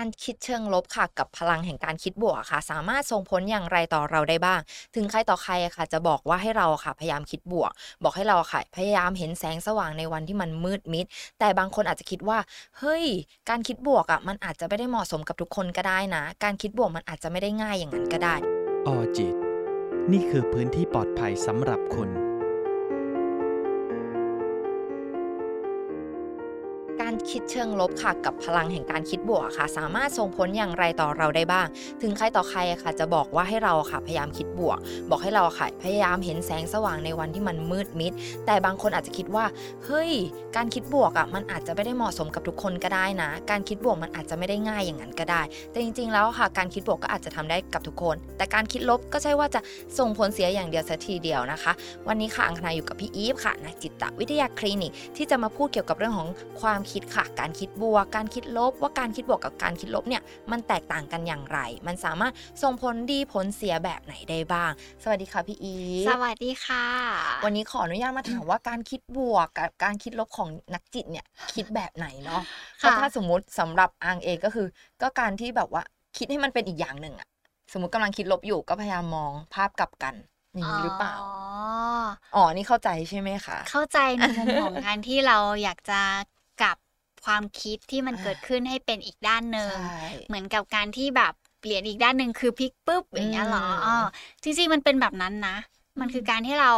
การคิดเชิงลบค่ะ กับพลังแห่งการคิดบวกค่ะ สามารถส่งผลอย่างไรต่อเราได้บ้าง ถึงใครต่อใครค่ะ จะบอกว่าให้เราค่ะ พยายามคิดบวก บอกให้เราค่ะ พยายามเห็นแสงสว่างในวันที่มันมืดมิด แต่บางคนอาจจะคิดว่า เฮ้ย การคิดบวกอะมันอาจจะไม่ได้เหมาะสมกับทุกคนก็ได้นะ การคิดบวกมันอาจจะไม่ได้ง่ายอย่างนั้นก็ได้ ออจิต นี่คือพื้นที่ปลอดภัยสำหรับคุณ คิดเชิงลบค่ะ กับพลังแห่งการคิดบวกค่ะ สามารถส่งผลอย่างไรต่อเราได้บ้าง ถึงใครต่อใครค่ะ จะบอกว่าให้เราค่ะพยายามคิดบวก บอกให้เราค่ะพยายามเห็นแสงสว่างในวันที่มันมืดมิด แต่บางคนอาจจะคิดว่าเฮ้ย การคิดบวกอะมันอาจจะไม่ได้เหมาะสมกับทุกคนก็ได้นะ การคิดบวกมันอาจจะไม่ได้ง่ายอย่างนั้นก็ได้ แต่จริง ๆ แล้วค่ะ การคิดบวกก็อาจจะทำได้กับทุกคน แต่การคิดลบก็ใช่ว่าจะส่งผลเสียอย่างเดียวซะทีเดียวนะคะ วันนี้ค่ะอังคณาอยู่กับพี่อีฟค่ะนักจิตวิทยาคลินิกที่จะมาพูดเกี่ยวกับเรื่องของความคิดค่ะ การคิดบวก การคิดลบ ว่าการคิดบวกกับการคิดลบเนี่ยมันแตกต่างกันอย่างไร มันสามารถส่งผลดีผลเสียแบบไหนได้บ้าง สวัสดีค่ะพี่อีฟสวัสดีค่ะ วันนี้ขออนุญาตมาถามว่าการคิดบวกกับการคิดลบของนักจิตเนี่ยคิดแบบไหนเนาะเพค่ะราะถ้าสมมุติสำหรับอังเองก็คือ ก็การที่แบบว่าคิดให้มันเป็นอีกอย่างหนึ่งอะสมมติกำลังคิดลบอยู่ก็พยายามมองภาพกลับกันอย่างนี้หรือเปล่า อ๋ออ๋อนี่เข้าใจใช่ไหมคะ เข้าใจในมุมของการที่เราอยากจะกลับ ความคิดที่มันอ่าเกิดขึ้นให้เป็นอีกด้านหนึ่งใช่เหมือนกับการที่แบบเปลี่ยนอีกด้านหนึ่งคือพลิกปุ๊บอย่างเงี้ยเหรออืมอ๋อจริงๆมันเป็นแบบนั้นนะ มันคือการที่เรา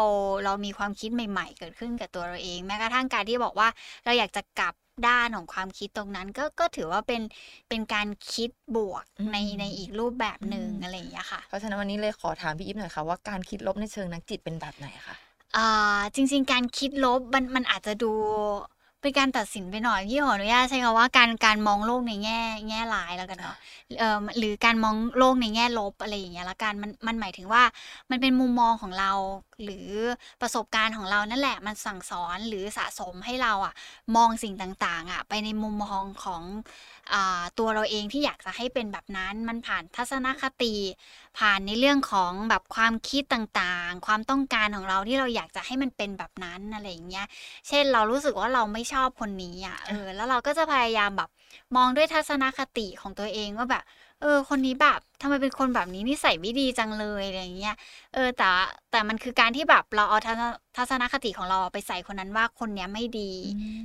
เรามีความคิดใหม่ ๆ เกิดขึ้นกับตัวเราเอง แม้กระทั่งการที่บอกว่าเราอยากจะกลับด้านของความคิดตรงนั้นก็ก็ถือว่าเป็นเป็นการคิดบวกอืมในในอีกรูปแบบหนึ่งอืมอะไรอย่างเงี้ยค่ะ เพราะฉะนั้นวันนี้เลยขอถามพี่อีฟหน่อยค่ะว่าการคิดลบในเชิงนักจิตเป็นแบบไหนคะอ่าจริง ๆ การคิดลบมันมันอาจจะดู เป็นการตัดสินไปหน่อยพี่ขออนุญาตใช้คำว่าการการมองโลกในแง่ แง่ร้ายแล้วกันเนาะเอ่อหรือการมองโลกในแง่ลบอะไรอย่างเงี้ยละกันมันมันหมายถึงว่ามันเป็นมุมมองของเรา หรือประสบการณ์ของเรานั่นแหละมันสั่งสอนหรือสะสมให้เราอะมองสิ่งต่างๆอะไปในมุมมองของอตัวเราเองที่อยากจะให้เป็นแบบนั้นมันผ่านทัศนคติ ผ่านในเรื่องของแบบความคิดต่างๆ ความต้องการของเราที่เราอยากจะให้มันเป็นแบบนั้นอะไรอย่างเงี้ยเช่นเรารู้สึกว่าเราไม่ชอบคนนี้อะเออแล้วเราก็จะพยายามแบบมองด้วยทัศนคติของตัวเองว่าแบบ เออ คนนี้แบบทำไมเป็นคนแบบนี้นิสัยไม่ดีจังเลยอะไรอย่างเงี้ย เออ แต่แต่มันคือการที่แบบเราเอาทัศนทัศนคติของเราไปใส่คนนั้นว่าคนเนี้ยไม่ดี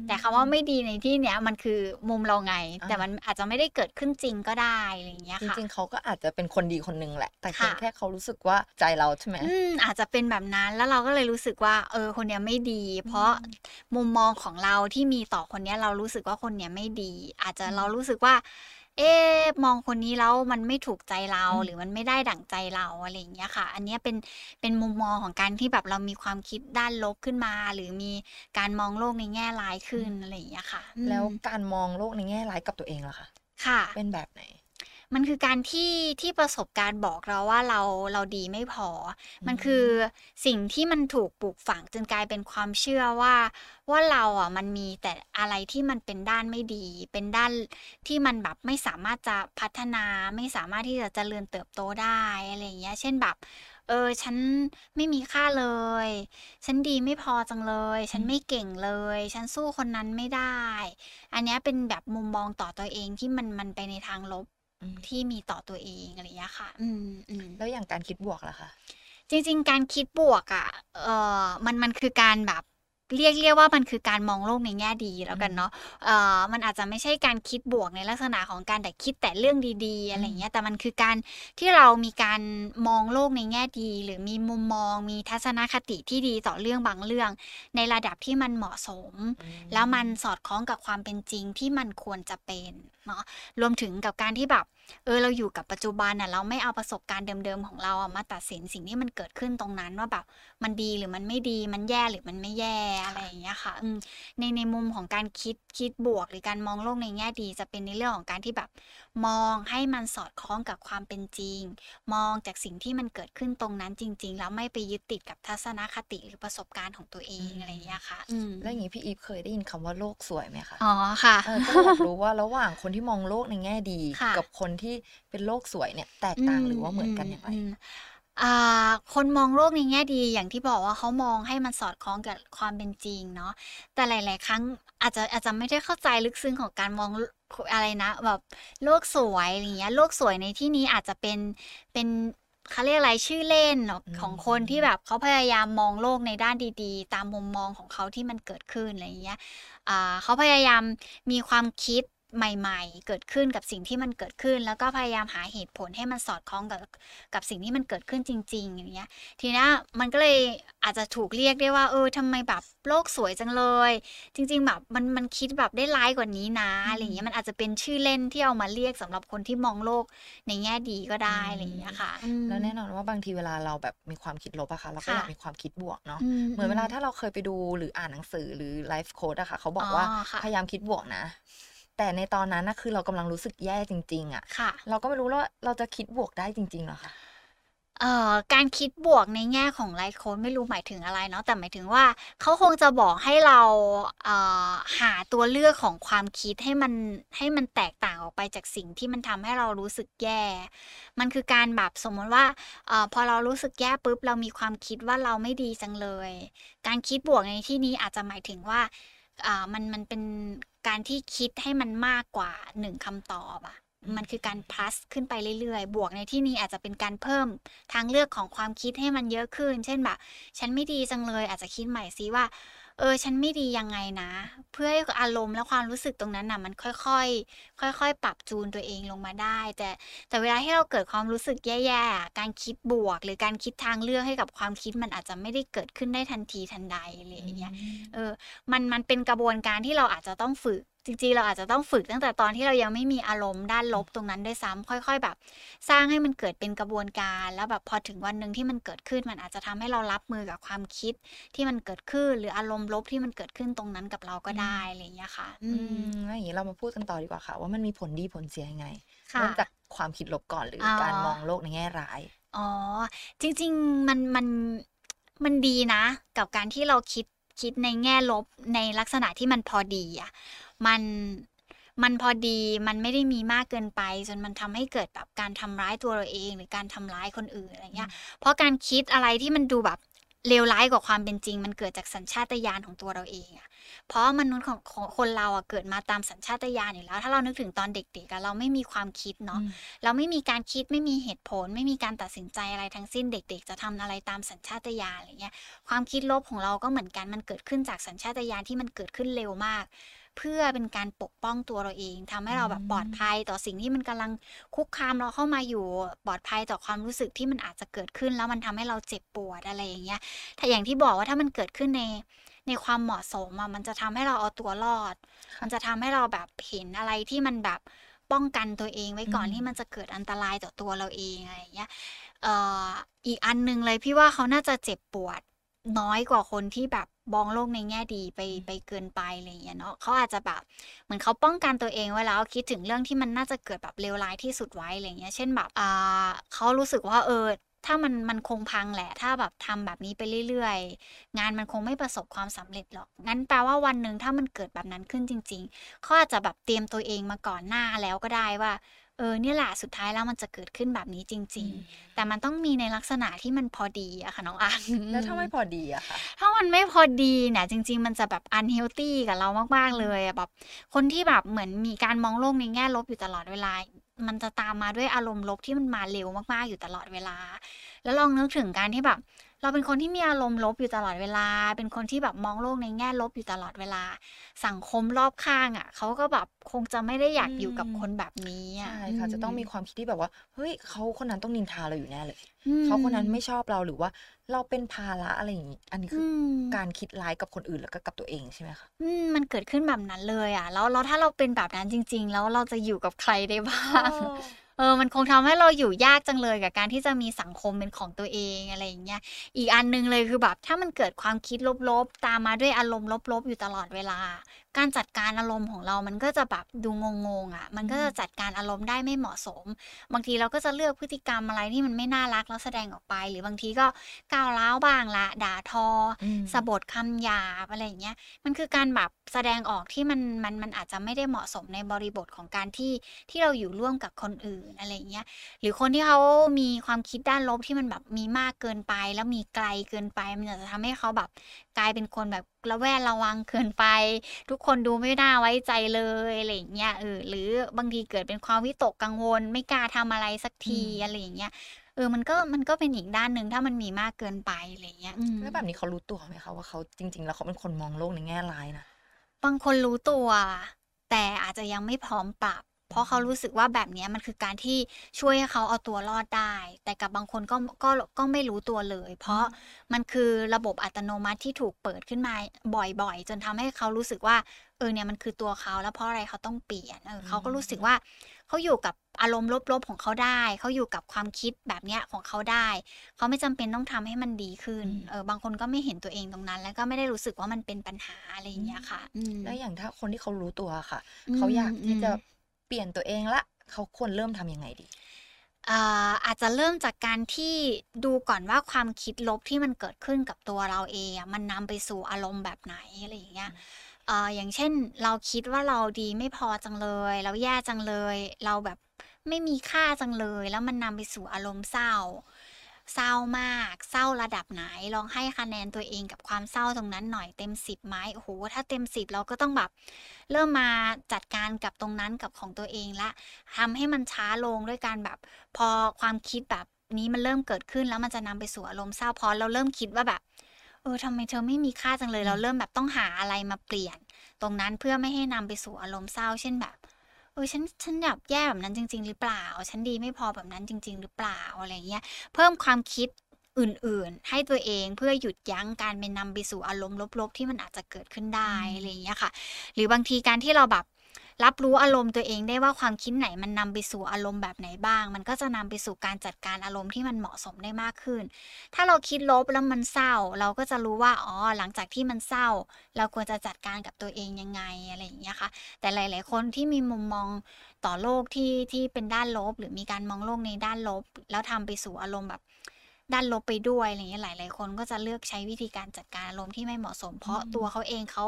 แต่คำว่าไม่ดีในที่เนี้ยมันคือมุมเราไงอ่าแต่มันอาจจะไม่ได้เกิดขึ้นจริงก็ได้อะไรอย่างเงี้ยจค่ะริงๆเขาก็อาจจะเป็นคนดีคนหนึ่งแหละ แต่เพียงค่ะแค่เขารู้สึกว่าใจเราใช่ไหมอืมอาจจะเป็นแบบนั้นแล้วเราก็เลยรู้สึกว่า เออ คนเนี้ยไม่ดี เพราะมุมมองของเราที่มีต่อคนเนี้ยเรารู้สึกว่าคนเนี้ยไม่ดี อาจจะอืมเรารู้สึกว่า เอ๊ะมองคนนี้แล้วมันไม่ถูกใจเราอืมหรือมันไม่ได้ดั่งใจเราอะไรอย่างเงี้ยค่ะ อันเนี้ยเป็นเป็นมุมมองของการที่แบบเรามีความคิดด้านลบขึ้นมา หรือมีการมองโลกในแง่ร้ายขึ้นอะไรอย่างเงี้ยค่ะอืมแล้วการมองโลกในแง่ร้ายกับตัวเองล่ะคะค่ะ เป็นแบบไหน มันคือการที่ที่ประสบการณ์บอกเราว่าเราเราดีไม่พอ มันคือสิ่งที่มันถูกปลูกฝังจนกลายเป็นความเชื่อว่า ว่าเราอะมันมีแต่อะไรที่มันเป็นด้านไม่ดี เป็นด้านที่มันแบบไม่สามารถจะพัฒนาไม่สามารถที่จะเจริญเติบโตได้อะไรอย่างเงี้ย เช่นแบบเออ ฉันไม่มีค่าเลย ฉันดีไม่พอจังเลย ฉันไม่เก่งเลย ฉันสู้คนนั้นไม่ได้ อันเนี้ยเป็นแบบมุมมองต่อตัวเองที่มันมันไปในทางลบอืม ที่มีต่อตัวเองอะไรอย่างเงี้ยค่ะ อืมอืมแล้วอย่างการคิดบวกล่ะคะจริง ๆ การคิดบวกอะ่ะเออมันมันคือการแบบ เรียกเรียกว่ามันคือการมองโลกในแง่ดีแล้วกันเนาะเอ่อมันอาจจะไม่ใช่การคิดบวกในลักษณะของการแต่คิดแต่เรื่องดีๆอะไรอย่างเงี้ย แต่มันคือการที่เรามีการมองโลกในแง่ดี หรือมีมุมมอง มีทัศนคติที่ดีต่อเรื่องบางเรื่อง ในระดับที่มันเหมาะสม แล้วมันสอดคล้องกับความเป็นจริงที่มันควรจะเป็นเนาะ รวมถึงกับการที่แบบ เออเราอยู่กับปัจจุบันน่ะเราไม่เอาประสบการณ์เดิมๆของเราอะมาตัดสินสิ่งที่มันเกิดขึ้นตรงนั้นว่าแบบมันดีหรือมันไม่ดีมันแย่หรือมันไม่แย่อะไรอย่างเงี้ยค่ะอืมในในมุมของการคิดคิดบวก หรือการมองโลกในแง่ดี จะเป็นในเรื่องของการที่แบบมองให้มันสอดคล้องกับความเป็นจริง มองจากสิ่งที่มันเกิดขึ้นตรงนั้นจริง ๆ แล้วไม่ไปยึดติดกับทัศนคติหรือประสบการณ์ของตัวเองอืมอะไรอย่างเงี้ยค่ะอืมแล้วอย่างนี้พี่อีฟเคยได้ยินคำว่าโลกสวยไหมคะอ๋อค่ะเออก็อยากรู้ว่าระหว่างคนที่มองโลกในแง่ดีค่ะกับคนที่เป็นโลกสวยเนี่ยแตกต่างหรือว่าเหมือนกันอย่างไรมอ่าคนมองโลกในแง่ดีอย่างที่บอกว่าเขามองให้มันสอดคล้องกับความเป็นจริงเนาะแต่หลาย ๆ ครั้งอาจจะอาจจะไม่ได้เข้าใจลึกซึ้งของการมองอะไรนะแบบโลกสวยอะไรเงี้ยโลกสวยในที่นี้อาจจะเป็นเป็นเขาเรียกอะไรชื่อเล่นเนอะอืมของคนที่แบบเขาพยายามมองโลกในด้านดีๆ ตามมุมมองของเขาที่มันเกิดขึ้นอะไรเงี้ยอ่าเขาพยายามมีความคิด ใหม่ ๆ เกิดขึ้นกับสิ่งที่มันเกิดขึ้น แล้วก็พยายามหาเหตุผลให้มันสอดคล้องกับกับสิ่งที่มันเกิดขึ้นจริง ๆ อย่างเงี้ย ทีนี้มันก็เลยอาจจะถูกเรียกได้ว่า เออทำไมแบบโลกสวยจังเลย จริง ๆ แบบมันมันคิดแบบได้ร้ายกว่านี้นะอะไรเงี้ยมันอาจจะเป็นชื่อเล่นที่เอามาเรียกสำหรับคนที่มองโลกในแง่ดีก็ได้อะไรเงี้ยค่ะอืมแล้วแน่นอนว่าบางทีเวลาเราแบบมีความคิดลบอะค่ะเราก็ค่ะอยากมีความคิดบวกเนาะอืเหมือนเวลาถ้าเราเคยไปดูหรืออ่านหนังสือหรือไลฟ์โค้ดอะค่ะเขาบอกว่าอ๋อค่ะพยายามคิดบวกนะ แต่ในตอนนั้นนะคือเรากำลังรู้สึกแย่จริง ๆอะค่ะ เราก็ไม่รู้ว่าเราจะคิดบวกได้จริงๆเหรอคะเอ่อการคิดบวกในแง่ของไลฟ์โค้ดไม่รู้หมายถึงอะไรเนาะแต่หมายถึงว่าเขาคงจะบอกให้เราเอ่อหาตัวเลือกของความคิดให้มันให้มันแตกต่างออกไปจากสิ่งที่มันทำให้เรารู้สึกแย่ มันคือการแบบสมมติว่าเอ่อพอเรารู้สึกแย่ปุ๊บเรามีความคิดว่าเราไม่ดีจังเลย การคิดบวกในที่นี้อาจจะหมายถึงว่าอ่า มันมันเป็นการที่คิดให้มันมากกว่าหนึ่งคำตอบอะมันคือการ plus ขึ้นไปเรื่อยๆ บวกในที่นี้อาจจะเป็นการเพิ่มทางเลือกของความคิดให้มันเยอะขึ้น เช่นแบบ ฉันไม่ดีจังเลยอาจจะคิดใหม่ซิว่า เออ ฉันไม่ดียังไงนะ เพื่อให้อารมณ์และความรู้สึกตรงนั้นน่ะ มันค่อยๆ ค่อย ๆ ปรับจูนตัวเองลงมาได้ แต่แต่เวลาที่เราเกิดความรู้สึกแย่ๆอะการคิดบวก หรือการคิดทางเลือกให้กับความคิดมันอาจจะไม่ได้เกิดขึ้นได้ทันทีทันใดอะไรอย่างเงี้ย เออ มันมันเป็นกระบวนการที่เราอาจจะต้องฝึก จริงๆ เราอาจจะต้องฝึกตั้งแต่ตอนที่เรายังไม่มีอารมณ์ด้านลบตรงนั้นด้วยซ้ำค่อยๆ แบบ สร้างให้มันเกิดเป็นกระบวนการ แล้วแบบพอถึงวันหนึ่งที่มันเกิดขึ้น มันอาจจะทำให้เรารับมือกับความคิดที่มันเกิดขึ้น หรืออารมณ์ลบที่มันเกิดขึ้นตรงนั้นกับเราก็ได้อะไรอย่างเงี้ยค่ะ อือืมมแล้วอย่างนี้เรามาพูดกันต่อดีกว่าค่ะ ว่ามันมีผลดีผลเสียยังไงค่ะเริ่มจากความคิดลบก่อนหรือออการมองโลกในแง่ร้าย อ๋อ จริง ๆ มันมันมันดีนะ กับการที่เราคิดคิดในแง่ลบในลักษณะที่มันพอดีอะ มันมันพอดีมันไม่ได้มีมากเกินไป จนมันทำให้เกิดแบบการทำร้ายตัวเราเอง หรือการทำร้ายคนอื่นอะไรเงี้ย เพราะการคิดอะไรที่มันดูแบบเลวร้ายกว่าความเป็นจริง มันเกิดจากสัญชาตญาณของตัวเราเองอะเพราะมนุษย์ของของคนเราอะเกิดมาตามสัญชาตญาณอยู่แล้ว ถ้าเรานึกถึงตอนเด็กๆอะเราไม่มีความคิดเนาะเราไม่มีการคิดไม่มีเหตุผล ไม่มีการตัดสินใจอะไรทั้งสิ้นเด็ก ๆ จะทำอะไรตามสัญชาตญาณอะไรเงี้ยความคิดลบของเราก็เหมือนกันมันเกิดขึ้นจากสัญชาตญาณที่มันเกิดขึ้นเร็วมาก เพื่อเป็นการปกป้องตัวเราเองทำให้เราแบบปลอดภัยต่อสิ่งที่มันกำลังคุกคามเราเข้ามาอยู่ปลอดภัยต่อความรู้สึกที่มันอาจจะเกิดขึ้น แล้วมันทำให้เราเจ็บปวดอะไรอย่างเงี้ยถ้าอย่างที่บอกว่าถ้ามันเกิดขึ้นในในความเหมาะสมอะมันจะทำให้เราเอาตัวรอด มันจะทำให้เราแบบเห็นอะไรที่มันแบบป้องกันตัวเองไว้ก่อนอืมที่มันจะเกิดอันตรายต่อตัวเราเองอะไรอย่างเงี้ยเอ่ออีกอันหนึ่งเลยพี่ว่าเขาน่าจะเจ็บปวดน้อยกว่าคนที่แบบ มองโลกในแง่ดีไปไปเกินไปอะไรอย่างเงี้ยเนาะเขาอาจจะแบบเหมือนเขาป้องกันตัวเองไว้แล้วคิดถึงเรื่องที่มันน่าจะเกิดแบบเลวร้ายที่สุดไว้อะไรอย่างเงี้ยเช่นแบบอ่าเขารู้สึกว่าเออถ้ามันมันคงพังแหละ ถ้าแบบทำแบบนี้ไปเรื่อยๆ งานมันคงไม่ประสบความสำเร็จหรอก งั้นแปลว่าวันหนึ่งถ้ามันเกิดแบบนั้นขึ้นจริง ๆ เขาอาจจะแบบเตรียมตัวเองมาก่อนหน้าแล้วก็ได้ว่า เออเนี่ยแหละสุดท้ายแล้วมันจะเกิดขึ้นแบบนี้จริง ๆ แต่มันต้องมีในลักษณะที่มันพอดีอะค่ะน้องอังแล้วถ้าไม่พอดีอะค่ะถ้ามันไม่พอดีเนี่ยจริง ๆ มันจะแบบ unhealthy กับเรามากๆเลยอะแบบคนที่แบบเหมือนมีการมองโลกในแง่ลบอยู่ตลอดเวลา มันจะตามมาด้วยอารมณ์ลบที่มันมาเร็วมากๆอยู่ตลอดเวลา แล้วลองนึกถึงการที่แบบ เราเป็นคนที่มีอารมณ์ลบอยู่ตลอดเวลา เป็นคนที่แบบมองโลกในแง่ลบอยู่ตลอดเวลา สังคมรอบข้างอะเขาก็แบบคงจะไม่ได้อยากอยู่กับอืมคนแบบนี้อะใช่ค่ะจะต้องมีความคิดที่แบบว่าเฮ้ยเขาคนนั้นต้องนินทาเราอยู่แน่เลยอืมเขาคนนั้นไม่ชอบเราหรือว่า เราเป็นภาระอะไรอย่างนี้อันนี้คืออือมการคิดร้ายกับคนอื่นแล้วก็กับตัวเองใช่ไหมคะอืมมันเกิดขึ้นแบบนั้นเลยอะแล้วแล้วถ้าเราเป็นแบบนั้นจริง ๆ แล้วเราจะอยู่กับใครได้บ้าง เออมันคงทำให้เราอยู่ยากจังเลยกับการที่จะมีสังคมเป็นของตัวเองอะไรอย่างเงี้ยอีกอันหนึ่งเลยคือแบบถ้ามันเกิดความคิดลบๆ ตามมาด้วยอารมณ์ลบๆ อยู่ตลอดเวลา การจัดการอารมณ์ของเรามันก็จะแบบดูงงๆอะ มันก็จะจัดการอารมณ์ได้ไม่เหมาะสม บางทีเราก็จะเลือกพฤติกรรมอะไรที่มันไม่น่ารักแล้วแสดงออกไป หรือบางทีก็ก้าวร้าวบ้างละด่าทออมสะบดคำหยาบอะไรอย่างเงี้ยมันคือการแบบแสดงออกที่มันมันมันอาจจะไม่ได้เหมาะสมในบริบทของการที่ที่เราอยู่ร่วมกับคนอื่นอะไรอย่างเงี้ยหรือคนที่เขามีความคิดด้านลบที่มันแบบมีมากเกินไป แล้วมีไกลเกินไป มันอาจจะทำให้เขาแบบ กลายเป็นคนแบบระแวดระวังเกินไป ทุกคนดูไม่น่าไว้ใจเลยอะไรอย่างเงี้ยเออหรือบางทีเกิดเป็นความวิตกกังวล ไม่กล้าทำอะไรสักทีอืมอะไรอย่างเงี้ยเออมันก็มันก็เป็นอีกด้านหนึ่งถ้ามันมีมากเกินไปอะไรอย่างเงี้ยอืมแล้วแบบนี้เขารู้ตัวไหมคะว่าเขาจริง ๆ แล้วเขาเป็นคนมองโลกในแง่ร้ายนะบางคนรู้ตัว แต่อาจจะยังไม่พร้อมปรับเพ ราะเขารู้สึกว่าแบบเนี้ยมันคือการที่ช่วยให้เขาเอาตัวรอดได้ แต่กับบางคนก็ก็ก็ไม่รู้ตัวเลย เพราะมันคือระบบอัตโนมัติที่ถูกเปิดขึ้นมาบ่อยๆ จนทำให้เขารู้สึกว่าเออเนี่ยมันคือตัวเขาแล้วเพราะอะไรเขาต้องเปลี่ยนเออเขาก็รู้สึกว่าเขาอยู่กับอารมณ์ลบๆของเขาได้ เขาอยู่กับความคิดแบบเนี้ยของเขาได้ เขาไม่จำเป็นต้องทำให้มันดีขึ้นอืมเออบางคนก็ไม่เห็นตัวเองตรงนั้น แล้วก็ไม่ได้รู้สึกว่ามันเป็นปัญหาอะไรอย่างเงี้ยค่ะอืมแล้วอย่างถ้าคนที่เขารู้ตัวค่ะอืมเขาอยากที่จะอืม เปลี่ยนตัวเองละเขาควรเริ่มทำยังไงดีอ่าอาจจะเริ่มจากการที่ดูก่อนว่าความคิดลบที่มันเกิดขึ้นกับตัวเราเองอะมันนำไปสู่อารมณ์แบบไหนอะไรอย่างเงี้ยอ่าอย่างเช่นเราคิดว่าเราดีไม่พอจังเลย เราแย่จังเลย เราแบบไม่มีค่าจังเลย แล้วมันนำไปสู่อารมณ์เศร้า เศร้ามาก เศร้าระดับไหน ลองให้คะแนนตัวเองกับความเศร้าตรงนั้นหน่อยเต็มสิบไหมโอ้โหถ้าเต็มสิบเราก็ต้องแบบเริ่มมาจัดการกับตรงนั้นกับของตัวเองละทำให้มันช้าลงด้วยการแบบ พอความคิดแบบนี้มันเริ่มเกิดขึ้นแล้วมันจะนำไปสู่อารมณ์เศร้าพอเราเริ่มคิดว่าแบบเออทำไมเธอไม่มีค่าจังเลยเราเริ่มแบบต้องหาอะไรมาเปลี่ยน ตรงนั้นเพื่อไม่ให้นำไปสู่อารมณ์เศร้า เช่นแบบ เออฉันฉันแบบแย่แบบนั้นจริง ๆ หรือเปล่า ฉันดีไม่พอแบบนั้นจริง ๆ หรือเปล่าอะไรเงี้ยเพิ่มความคิดอื่นๆ ให้ตัวเองเพื่อหยุดยั้งการเป็นนำไปสู่อารมณ์ลบๆ ที่มันอาจจะเกิดขึ้นได้อะไรอย่างเงี้ยค่ะ หรือบางทีการที่เราแบบ รับรู้อารมณ์ตัวเองได้ว่าความคิดไหนมันนำไปสู่อารมณ์แบบไหนบ้าง มันก็จะนำไปสู่การจัดการอารมณ์ที่มันเหมาะสมได้มากขึ้น ถ้าเราคิดลบแล้วมันเศร้า เราก็จะรู้ว่าอ๋อหลังจากที่มันเศร้า เราควรจะจัดการกับตัวเองยังไงอะไรอย่างเงี้ยค่ะแต่หลาย ๆ คนที่มีมุมมองต่อโลกที่ที่เป็นด้านลบ หรือมีการมองโลกในด้านลบ แล้วทำไปสู่อารมณ์แบบ ด้านลบไปด้วยอะไรเงี้ยหลาย ๆ คนก็จะเลือกใช้วิธีการจัดการอารมณ์ที่ไม่เหมาะสม เพราะอืมตัวเขาเองเขา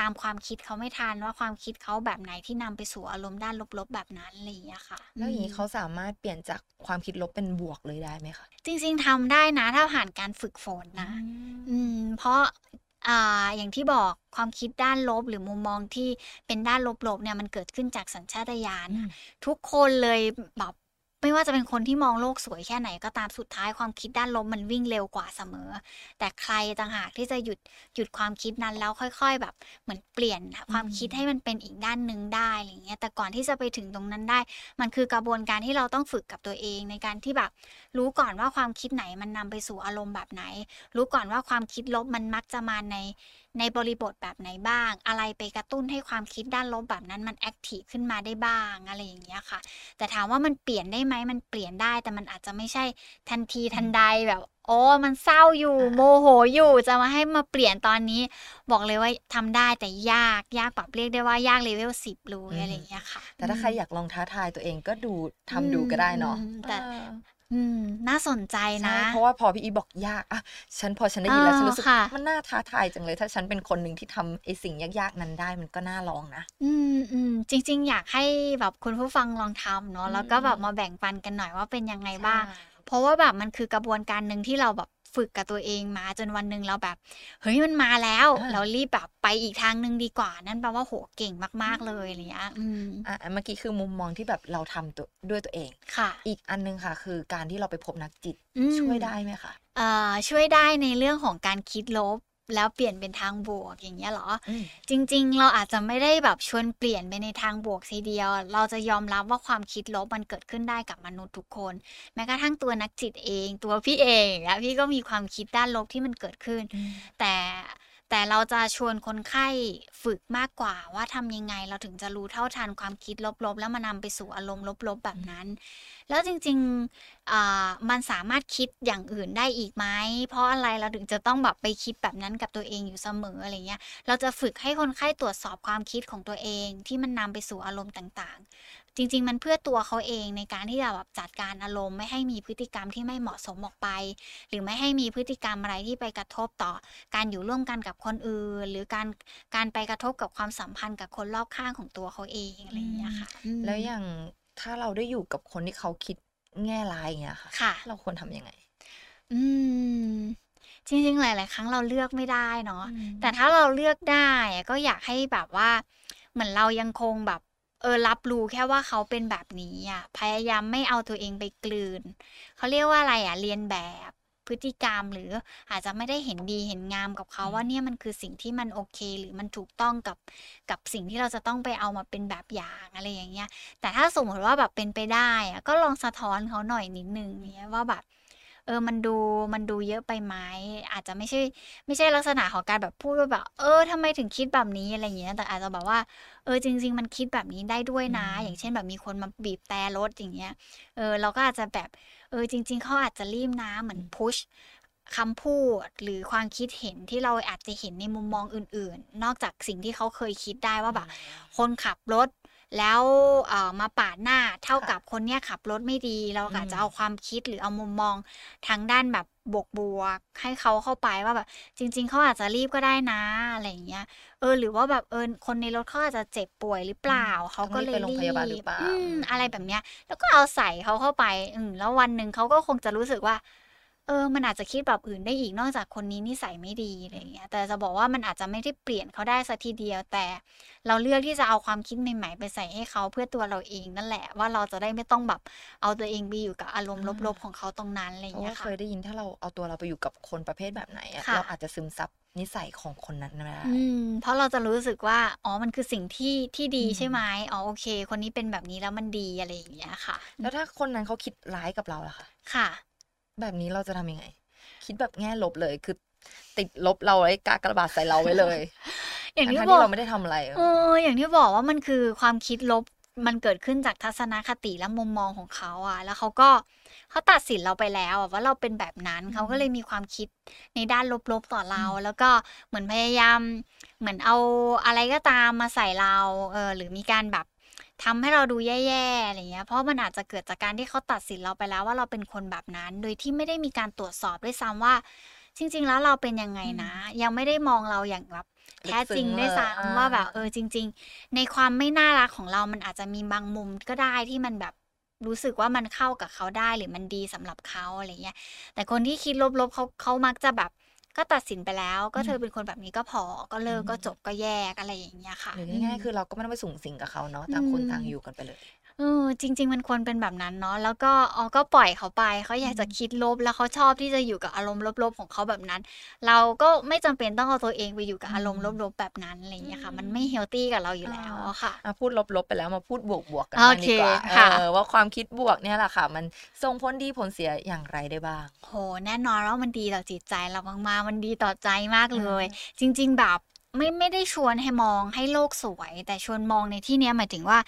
ตามความคิดเขาไม่ทันว่าความคิดเขาแบบไหนที่นำไปสู่อารมณ์ด้านลบ ๆ แบบนั้นอะไรอย่างเงี้ยค่ะ แล้วอย่างนี้มเขาสามารถเปลี่ยนจากความคิดลบเป็นบวกเลยได้ไหมคะจริง ๆทำได้นะถ้าผ่านการฝึกฝนนะ อืมเพราะอ่าอย่างที่บอกความคิดด้านลบหรือมุมมองที่เป็นด้านลบๆเนี่ยมันเกิดขึ้นจากสัญชาตญาณอืมทุกคนเลยแบบ ไม่ว่าจะเป็นคนที่มองโลกสวยแค่ไหนก็ตามสุดท้ายความคิดด้านลบมันวิ่งเร็วกว่าเสมอ แต่ใครต่างหากที่จะหยุดหยุดความคิดนั้นแล้วค่อยๆ แบบเหมือนเปลี่ยนความคิดให้มันเป็นอีกด้านหนึ่งได้อะไรเงี้ยแต่ก่อนที่จะไปถึงตรงนั้นได้ มันคือกระบวนการที่เราต้องฝึกกับตัวเองในการที่แบบรู้ก่อนว่าความคิดไหนมันนำไปสู่อารมณ์แบบไหน รู้ก่อนว่าความคิดลบมันมักจะมาใน ในบริบทแบบไหนบ้าง อะไรไปกระตุ้นให้ความคิดด้านลบแบบนั้นมันแอคทีฟขึ้นมาได้บ้างอะไรอย่างเงี้ยค่ะ แต่ถามว่ามันเปลี่ยนได้ไหมมันเปลี่ยนได้ แต่มันอาจจะไม่ใช่ทันทีทันใดแบบ โอ้มันเศร้าอยู่อ่าโมโหอยู่จะมาให้มาเปลี่ยนตอนนี้ บอกเลยว่าทำได้แต่ยากยากแบบเรียกได้ว่ายากเลเวลสิบเลยอะไรอย่างเงี้ยค่ะ แต่ถ้าใครอยากลองท้าทายตัวเองก็ดูทำดูก็ได้เนาะอืมแต่เอออืมน่าสนใจใช่นะ เพราะว่าพอพี่อีบอกยากอะฉันพอฉันได้ยินแล้วเออฉันรู้สึกค่ะมันน่าท้าทายจังเลย ถ้าฉันเป็นคนหนึ่งที่ทำไอ้สิ่งยากๆนั้นได้มันก็น่าลองนะ อืมอืมจริง ๆ อยากให้แบบคุณผู้ฟังลองทำเนาะอืมแล้วก็แบบมาแบ่งปันกันหน่อยว่าเป็นยังไงบ้างใช่เพราะว่าแบบมันคือกระบวนการหนึ่งที่เราแบบ ฝึกกับตัวเองมาจนวันหนึ่งเราแบบเฮ้ยมันมาแล้วอ่าเรารีบแบบไปอีกทางหนึ่งดีกว่า นั่นแปลว่าโหเก่งมากๆเลยอะไรเงี้ยอืมอะเมื่อกี้คือมุมมองที่แบบเราทำตัวด้วยตัวเองค่ะ อีกอันนึงค่ะ คือการที่เราไปพบนักจิตอืมช่วยได้ไหมคะเอ่อช่วยได้ในเรื่องของการคิดลบ แล้วเปลี่ยนเป็นทางบวกอย่างเงี้ยเหรออืมจริง ๆ เราอาจจะไม่ได้แบบชวนเปลี่ยนไปในทางบวกทีเดียว เราจะยอมรับว่าความคิดลบมันเกิดขึ้นได้กับมนุษย์ทุกคน แม้กระทั่งตัวนักจิตเอง ตัวพี่เองแล้วพี่ก็มีความคิดด้านลบที่มันเกิดขึ้น แต่ แต่เราจะชวนคนไข้ฝึกมากกว่าว่าทำยังไงเราถึงจะรู้เท่าทันความคิดลบๆ แล้วมานำไปสู่อารมณ์ลบๆ แบบนั้น แล้วจริงๆอ่ามันสามารถคิดอย่างอื่นได้อีกไหมเพราะอะไรเราถึงจะต้องแบบไปคิดแบบนั้นกับตัวเองอยู่เสมออะไรเงี้ยเราจะฝึกให้คนไข้ตรวจสอบความคิดของตัวเองที่มันนำไปสู่อารมณ์ต่างๆ จริง ๆ มันเพื่อตัวเขาเองในการที่จะแบบจัดการอารมณ์ไม่ให้มีพฤติกรรมที่ไม่เหมาะสมออกไป หรือไม่ให้มีพฤติกรรมอะไรที่ไปกระทบต่อ การอยู่ร่วมกันกับคนอื่น หรือการการไปกระทบกับความสัมพันธ์กับคนรอบข้างของตัวเขาเองอะไรอย่างเงี้ยค่ะอืมแล้วอย่างถ้าเราได้อยู่กับคนที่เขาคิดแง่ร้ายอย่างเงี้ยค่ะค่ะเราควรทำยังไง อืมจริงๆ หลาย ๆ ครั้งเราเลือกไม่ได้เนาะอืมแต่ถ้าเราเลือกได้อะก็อยากให้แบบว่า เหมือนเรายังคงแบบ เออรับรู้แค่ว่าเขาเป็นแบบนี้อะพยายามไม่เอาตัวเองไปกลืน เขาเรียกว่าอะไรอะเรียนแบบพฤติกรรมหรืออาจจะไม่ได้เห็นดีเห็นงามกับเขาอืมว่าเนี่ยมันคือสิ่งที่มันโอเค หรือมันถูกต้องกับกับสิ่งที่เราจะต้องไปเอามาเป็นแบบอย่างอะไรอย่างเงี้ย แต่ถ้าสมมติว่าแบบเป็นไปได้อะก็ลองสะท้อนเขาหน่อยนิดนึงเนี้ยว่าแบบ เออมันดูมันดูเยอะไปไหมอาจจะไม่ใช่ ไม่ใช่ลักษณะของการแบบพูดว่าแบบ เออทำไมถึงคิดแบบนี้อะไรอย่างเงี้ยแต่อาจจะแบบว่าเออจริง ๆ มันคิดแบบนี้ได้ด้วยนะอืมอย่างเช่นแบบมีคนมาบีบแตรรถอย่างเงี้ยเออเราก็อาจจะแบบเออจริง ๆเขาอาจจะรีบนะเหมือนพุชคำพูดหรือความคิดเห็นที่เราอาจจะเห็นในมุมมองอื่น ๆ นอกจากสิ่งที่เขาเคยคิดได้ว่าแบบคนขับรถ แล้วเอ่อมาปาดหน้าเท่าค่ะกับคนเนี้ยขับรถไม่ดี เราก็อาจอืมจะเอาความคิดหรือเอามุมมองทางด้านแบบบวกบวกๆให้เขาเข้าไปว่าแบบ จริง ๆเขาอาจจะรีบก็ได้นะอะไรอย่างเงี้ยเออหรือว่าแบบเออคนในรถเขาอาจจะเจ็บป่วยหรือเปล่าอืมเขาก็เลยต้องรีบไปโรงพยาบาลหรือเปล่าอืมอืมอะไรแบบเนี้ย แล้วก็เอาใส่เขาเข้าไป อืมแล้ววันหนึ่งเขาก็คงจะรู้สึกว่า เออ มันอาจจะคิดแบบอื่นได้อีกนอกจากคนนี้นิสัยไม่ดีอะไรอย่างเงี้ย แต่จะบอกว่ามันอาจจะไม่ได้เปลี่ยนเขาได้สัทีเดียว แต่เราเลือกที่จะเอาความคิดใหม่ๆ ไปใส่ให้เขาเพื่อตัวเราเองนั่นแหละ ว่าเราจะได้ไม่ต้องแบบเอาตัวเองไปอยู่กับอารมณ์ลบๆของเขาตรงนั้นอะไรอเพย่างราะเงี้ว่ายเคค่ะยได้ยินถ้าเราเอาตัวเราไปอยู่กับคนประเภทแบบไหนอะค่ะเราอาจจะซึมซับนิสัยของคนนั้นไม่ได้อืมเพราะเราจะรู้สึกว่า อ๋อ มันคือสิ่งที่ที่ดีอืมใช่ไหมอ๋อ โอเค คนนี้เป็นแบบนี้แล้วมันดีอะไรอย่างเงี้ยค่ะ แล้วถ้าคนนั้นเขาคิดร้ายกับเราล่ะคะ ค่ะ แบบนี้เราจะทำยังไง คิดแบบแง่ลบเลยคือติดลบเราไว้กากระบาดใส่เราไว้เลย อย่างที่ทั้งๆบอที่กเราไม่ได้ทำอะไรเอออย่างที่บอกว่ามันคือความคิดลบมันเกิดขึ้นจากทัศนคติและมุมมองของเขาอะแล้วเขาก็เขาตัดสินเราไปแล้วอะว่าเราเป็นแบบนั้นอืมเขาก็เลยมีความคิดในด้านลบๆต่อเรา แล้วก็เหมือนพยายาม เหมือนเอาอะไรก็ตามมาใส่เราเออหรือมีการแบบ ทำให้เราดูแย่ๆอะไรเงี้ยเพราะมันอาจจะเกิดจากการที่เขาตัดสินเราไปแล้วว่าเราเป็นคนแบบนั้น โดยที่ไม่ได้มีการตรวจสอบด้วยซ้ำว่า จริง ๆ แล้วเราเป็นยังไงนะ ยังไม่ได้มองเราอย่างแบบแท้จริงด้วยซ้ำว่าแบบเออจริง ๆ ในความไม่น่ารักของเรามันอาจจะมีบางมุมก็ได้ที่มันแบบรู้สึกว่ามันเข้ากับเขาได้หรือมันดีสำหรับเขาอะไรเงี้ยแต่คนที่คิดลบๆเขาเขามักจะแบบ ก็ตัดสินไปแล้ว ก็เธอเป็นคนแบบนี้ก็พอก็เลิกก็จบก็แยกอะไรอย่างเงี้ยค่ะหรือง่ายๆคือเราก็ไม่ต้องไปสูงสิงกับเขาเนาะต่างคนต่างอยู่กันไปเลย เออจริง ๆ มันควรเป็นแบบนั้นเนาะแล้วก็อ๋อก็ปล่อยเขาไปเขาอยากจะคิดลบแล้วเขาชอบที่จะอยู่กับอารมณ์ลบๆของเขาแบบนั้น เราก็ไม่จำเป็นต้องเอาตัวเองไปอยู่กับอารมณ์ลบๆแบบนั้นอะไรอย่างเงี้ยค่ะ มันไม่เฮลตี้กับเราอยู่แล้วอะค่ะอะพูดลบๆไปแล้วมาพูดบวกๆกันโอบ้างเคดีกว่าค่ะเออว่าความคิดบวกเนี่ยแหละค่ะ มันส่งผลดีผลเสียอย่างไรได้บ้างโหแน่นอนว่ามันดีต่อจิตใจเรามากๆมันดีต่อใจมากเลย จริง ๆ แบบ ไม่ไม่ได้ชวนให้มองให้โลกสวย แต่ชวนมองในที่เนี้ยหมายถึงว่า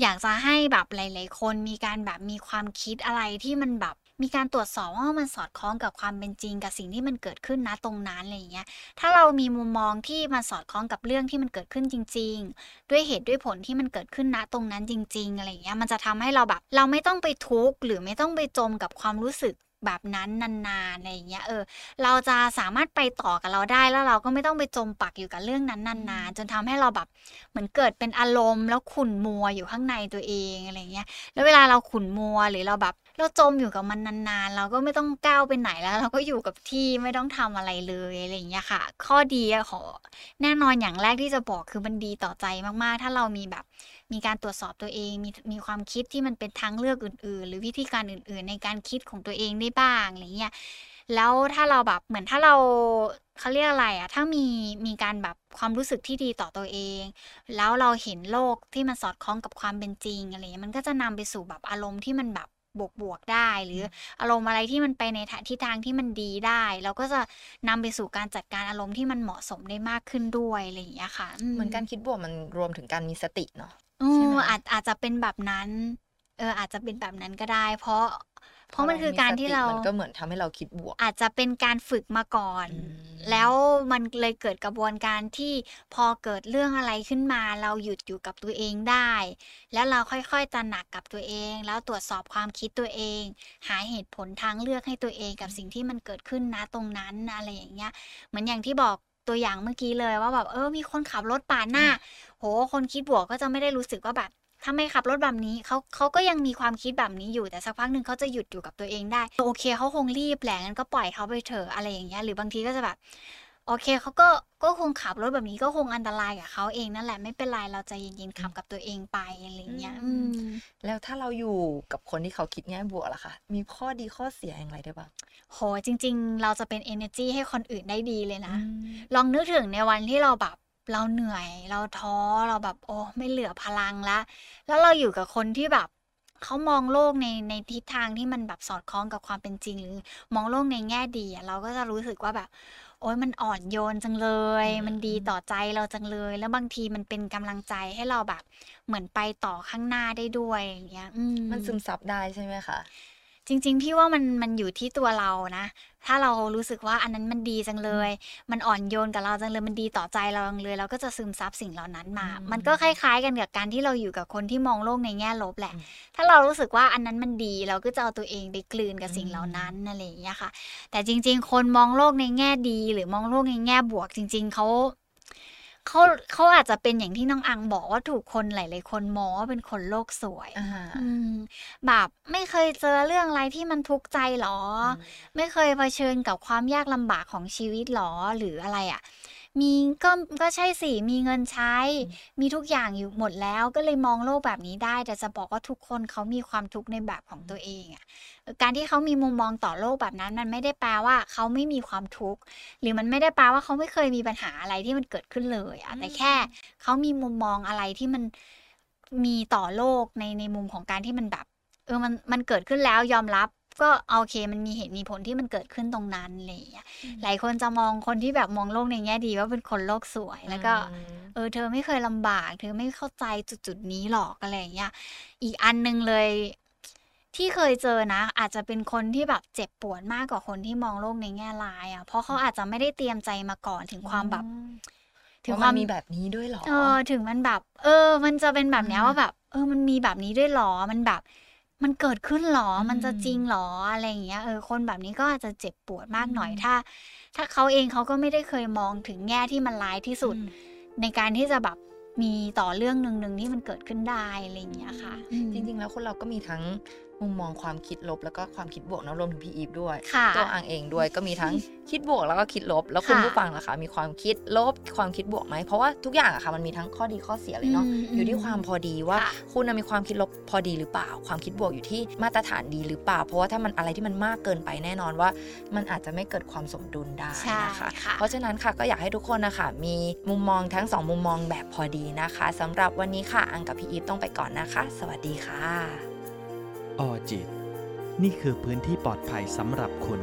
อยากจะให้แบบหลาย ๆ คนมีการแบบมีความคิดอะไรที่มันแบบมีการตรวจสอบว่ามันสอดคล้องกับความเป็นจริงกับสิ่งที่มันเกิดขึ้นนะตรงนั้นอะไรอย่างเงี้ย ถ้าเรามีมุมมองที่มันสอดคล้องกับเรื่องที่มันเกิดขึ้นจริง ๆ ด้วยเหตุด้วยผลที่มันเกิดขึ้นณตรงนั้นจริง ๆ อะไรอย่างเงี้ย มันจะทำให้เราแบบ เราไม่ต้องไปทุกข์หรือไม่ต้องไปจมกับความรู้สึก แบบนั้นนานๆอะไรอย่างเงี้ยเออ เราจะสามารถไปต่อกับเราได้แล้วเราก็ไม่ต้องไปจมปักอยู่กับเรื่องนั้นนานๆ จนทำให้เราแบบเหมือนเกิดเป็นอารมณ์ แล้วขุ่นมัวอยู่ข้างในตัวเองอะไรอย่างเงี้ยแล้วเวลาเราขุ่นมัวหรือเราแบบ เราจมอยู่กับมันนานๆ เราก็ไม่ต้องก้าวไปไหนแล้ว เราก็อยู่กับที่ไม่ต้องทำอะไรเลยอะไรอย่างเงี้ยค่ะ ข้อดีของแน่นอนอย่างแรกที่จะบอกคือมันดีต่อใจมากๆ ถ้าเรามีแบบมีการตรวจสอบตัวเองมีมีความคิดที่มันเป็นทางเลือกอื่น ๆ หรือวิธีการอื่น ๆ ในการคิดของตัวเองได้บ้างอะไรเงี้ยแล้วถ้าเราแบบเหมือนถ้าเราเขาเรียกอะไรอะถ้ามีมีการแบบความรู้สึกที่ดีต่อตัวเอง แล้วเราเห็นโลกที่มันสอดคล้องกับความเป็นจริงอะไรเงี้ยมันก็จะนำไปสู่แบบอารมณ์ที่มันแบบ บวกๆได้ หรืออารมณ์อะไรที่มันไปในทางทิศทางที่มันดีได้ เราก็จะนำไปสู่การจัดการอารมณ์ที่มันเหมาะสมได้มากขึ้นด้วยอะไรอย่างเงี้ยค่ะเหมือนการคิดบวกมันรวมถึงการมีสติเนาะอืใช่ไหมมอาจอาจจะเป็นแบบนั้นเอออาจจะเป็นแบบนั้นก็ได้ เพราะเพราะมันคือการที่เรา มันก็เหมือนทำให้เราคิดบวก อาจจะเป็นการฝึกมาก่อนอืม แล้วมันเลยเกิดกระบวนการที่พอเกิดเรื่องอะไรขึ้นมา เราหยุดอยู่กับตัวเองได้ แล้วเราค่อยๆตระหนักกับตัวเอง แล้วตรวจสอบความคิดตัวเอง หาเหตุผลทางเลือกให้ตัวเองกับสิ่งที่มันเกิดขึ้นนะตรงนั้นอะไรอย่างเงี้ยเหมือนอย่างที่บอกตัวอย่างเมื่อกี้เลยว่าแบบเออมีคนขับรถปาดหน้า โห คนคิดบวกก็จะไม่ได้รู้สึกว่าแบบ ถ้าไม่ขับรถแบบนี้เขาเขาก็ยังมีความคิดแบบนี้อยู่แต่สักพักหนึ่งเขาจะหยุดอยู่กับตัวเองได้ โอเคเขาคงรีบแหละงั้นก็ปล่อยเขาไปเถอะอะไรอย่างเงี้ยหรือบางทีก็จะแบบโอเคเขาก็ก็คงขับรถแบบนี้ก็คงอันตรายกับเขาเองนั่นแหละไม่เป็นไรเราใจเย็นๆขับกับตัวเองไปอะไรอย่างเงี้ยอือืมมแล้วถ้าเราอยู่กับคนที่เขาคิดแง่บวกล่ะคะมีข้อดีข้อเสียอย่างไรได้บ้างโหจริง ๆ เราจะเป็น energy ให้คนอื่นได้ดีเลยนะอืมลองนึกถึงในวันที่เราแบบ เราเหนื่อยเราท้อเราแบบโอ้ไม่เหลือพลังละแล้วเราอยู่กับคนที่แบบเขามองโลกในในทิศทางที่มันแบบสอดคล้องกับความเป็นจริง หรือมองโลกในแง่ดีอะเราก็จะรู้สึกว่าแบบ โอ้ยมันอ่อนโยนจังเลยอืมมันดีต่อใจเราจังเลย แล้วบางทีมันเป็นกำลังใจให้เราแบบ เหมือนไปต่อข้างหน้าได้ด้วยอย่างเงี้ยอืมมันซึมซับได้ใช่ไหมคะ จริงๆ พี่ว่ามันมันอยู่ที่ตัวเรานะ ถ้าเรารู้สึกว่าอันนั้นมันดีจังเลย มันอ่อนโยนกับเราจังเลย มันดีต่อใจเราจังเลย เราก็จะซึมซับสิ่งเหล่านั้นมาอืมมันก็คล้ายๆ กันกับการที่เราอยู่กับคนที่มองโลกในแง่ลบแหละอืมถ้าเรารู้สึกว่าอันนั้นมันดี เราก็จะเอาตัวเองไปกลืนกับสิ่งอืมเหล่านั้นอะไรอย่างเงี้ยค่ะ แต่จริง ๆ คนมองโลกในแง่ดี หรือมองโลกในแง่บวก จริง ๆเขา เขาเขาอาจจะเป็นอย่างที่น้องอังบอกว่าถูกคนหลาย ๆ คนมองว่าเป็นคนโลกสวยอ่าอืมแบบไม่เคยเจอเรื่องอะไรที่มันทุกข์ใจหรอ ไม่เคยเผชิญกับความยากลำบากของชีวิตหรอหรืออะไรอะ่ะ มีก็ก็ใช่สิมีเงินใช้ มีทุกอย่างอยู่หมดแล้วก็เลยมองโลกแบบนี้ได้ แต่จะบอกว่าทุกคนเขามีความทุกข์ในแบบของตัวเองอะ่ะการที่เขามีมุมมองต่อโลกแบบนั้น มันไม่ได้แปลว่าเขาไม่มีความทุกข์หรือมันไม่ได้แปลว่าเขาไม่เคยมีปัญหาอะไรที่มันเกิดขึ้นเลยอะแต่แค่เขามีมุมมองอะไรที่มันมีต่อโลกในในมุมของการที่มันแบบเออมันมันเกิดขึ้นแล้วยอมรับ ก็โอเคมันมีเหตุมีผลที่มันเกิดขึ้นตรงนั้นอะไรอย่างเงี้ยหลายคนจะมองคนที่แบบมองโลกในแง่ดีว่าเป็นคนโลกสวยแล้วก็อืมเออ เธอไม่เคยลำบาก เธอไม่เข้าใจจุดๆนี้หรอกอะไรอย่างเงี้ยอีกอันหนึงเลยที่เคยเจอนะ อาจจะเป็นคนที่แบบเจ็บปวดมากกว่าคนที่มองโลกในแง่ร้ายอะเพราะเขาอาจจะไม่ได้เตรียมใจมาก่อนถึงความแบบ ถึงว่าความมันมีแบบนี้ด้วยเหรอเออ ถึงมันแบบ เออ มันจะเป็นแบบเนี้ยอ่าว่าแบบ เออ มันมีแบบนี้ด้วยเหรอมันแบบ มันเกิดขึ้นเหรออืมมันจะจริงเหรออะไรอย่างเงี้ยเออคนแบบนี้ก็อาจจะเจ็บปวดมากหน่อยอืมถ้า ถ้าเขาเองเขาก็ไม่ได้เคยมองถึงแง่ที่มันร้ายที่สุดอืมในการที่จะแบบมีต่อเรื่องหนึ่งหนึ่งที่มันเกิดขึ้นได้อะไรอย่างเงี้ยค่ะอืมจริง ๆ แล้วคนเราก็มีทั้ง มุมมองความคิดลบแล้วก็ความคิดบวกเนอะรวมถึงพี่อีฟด้วยค่ะตัวอังเองด้วยก็มีทั้งคิดบวกแล้วก็คิดลบ แล้วคุณค่ะผู้ฟังล่ะคะมีความคิดลบความคิดบวกไหมเพราะว่าทุกอย่างอะค่ะมันมีทั้งข้อดีข้อเสียเลยเนาะอืมอยู่ที่ความพอดีว่าค่ะคุณน่ะมีความคิดลบพอดีหรือเปล่า ความคิดบวกอยู่ที่มาตรฐานดีหรือเปล่า เพราะว่าถ้ามันอะไรที่มันมากเกินไปแน่นอนว่า มันอาจจะไม่เกิดความสมดุลได้ใช่นะคะค่ะเพราะฉะนั้นค่ะก็อยากให้ทุกคนนะคะมีมุมมองทั้งสองมุมมองแบบพอดีนะคะสำหรับวันนี้ค่ะอังกับพี่อีฟต้องไปก่อนนะคะ สวัสดีค่ะ ออจิต นี่คือพื้นที่ปลอดภัยสำหรับคุณ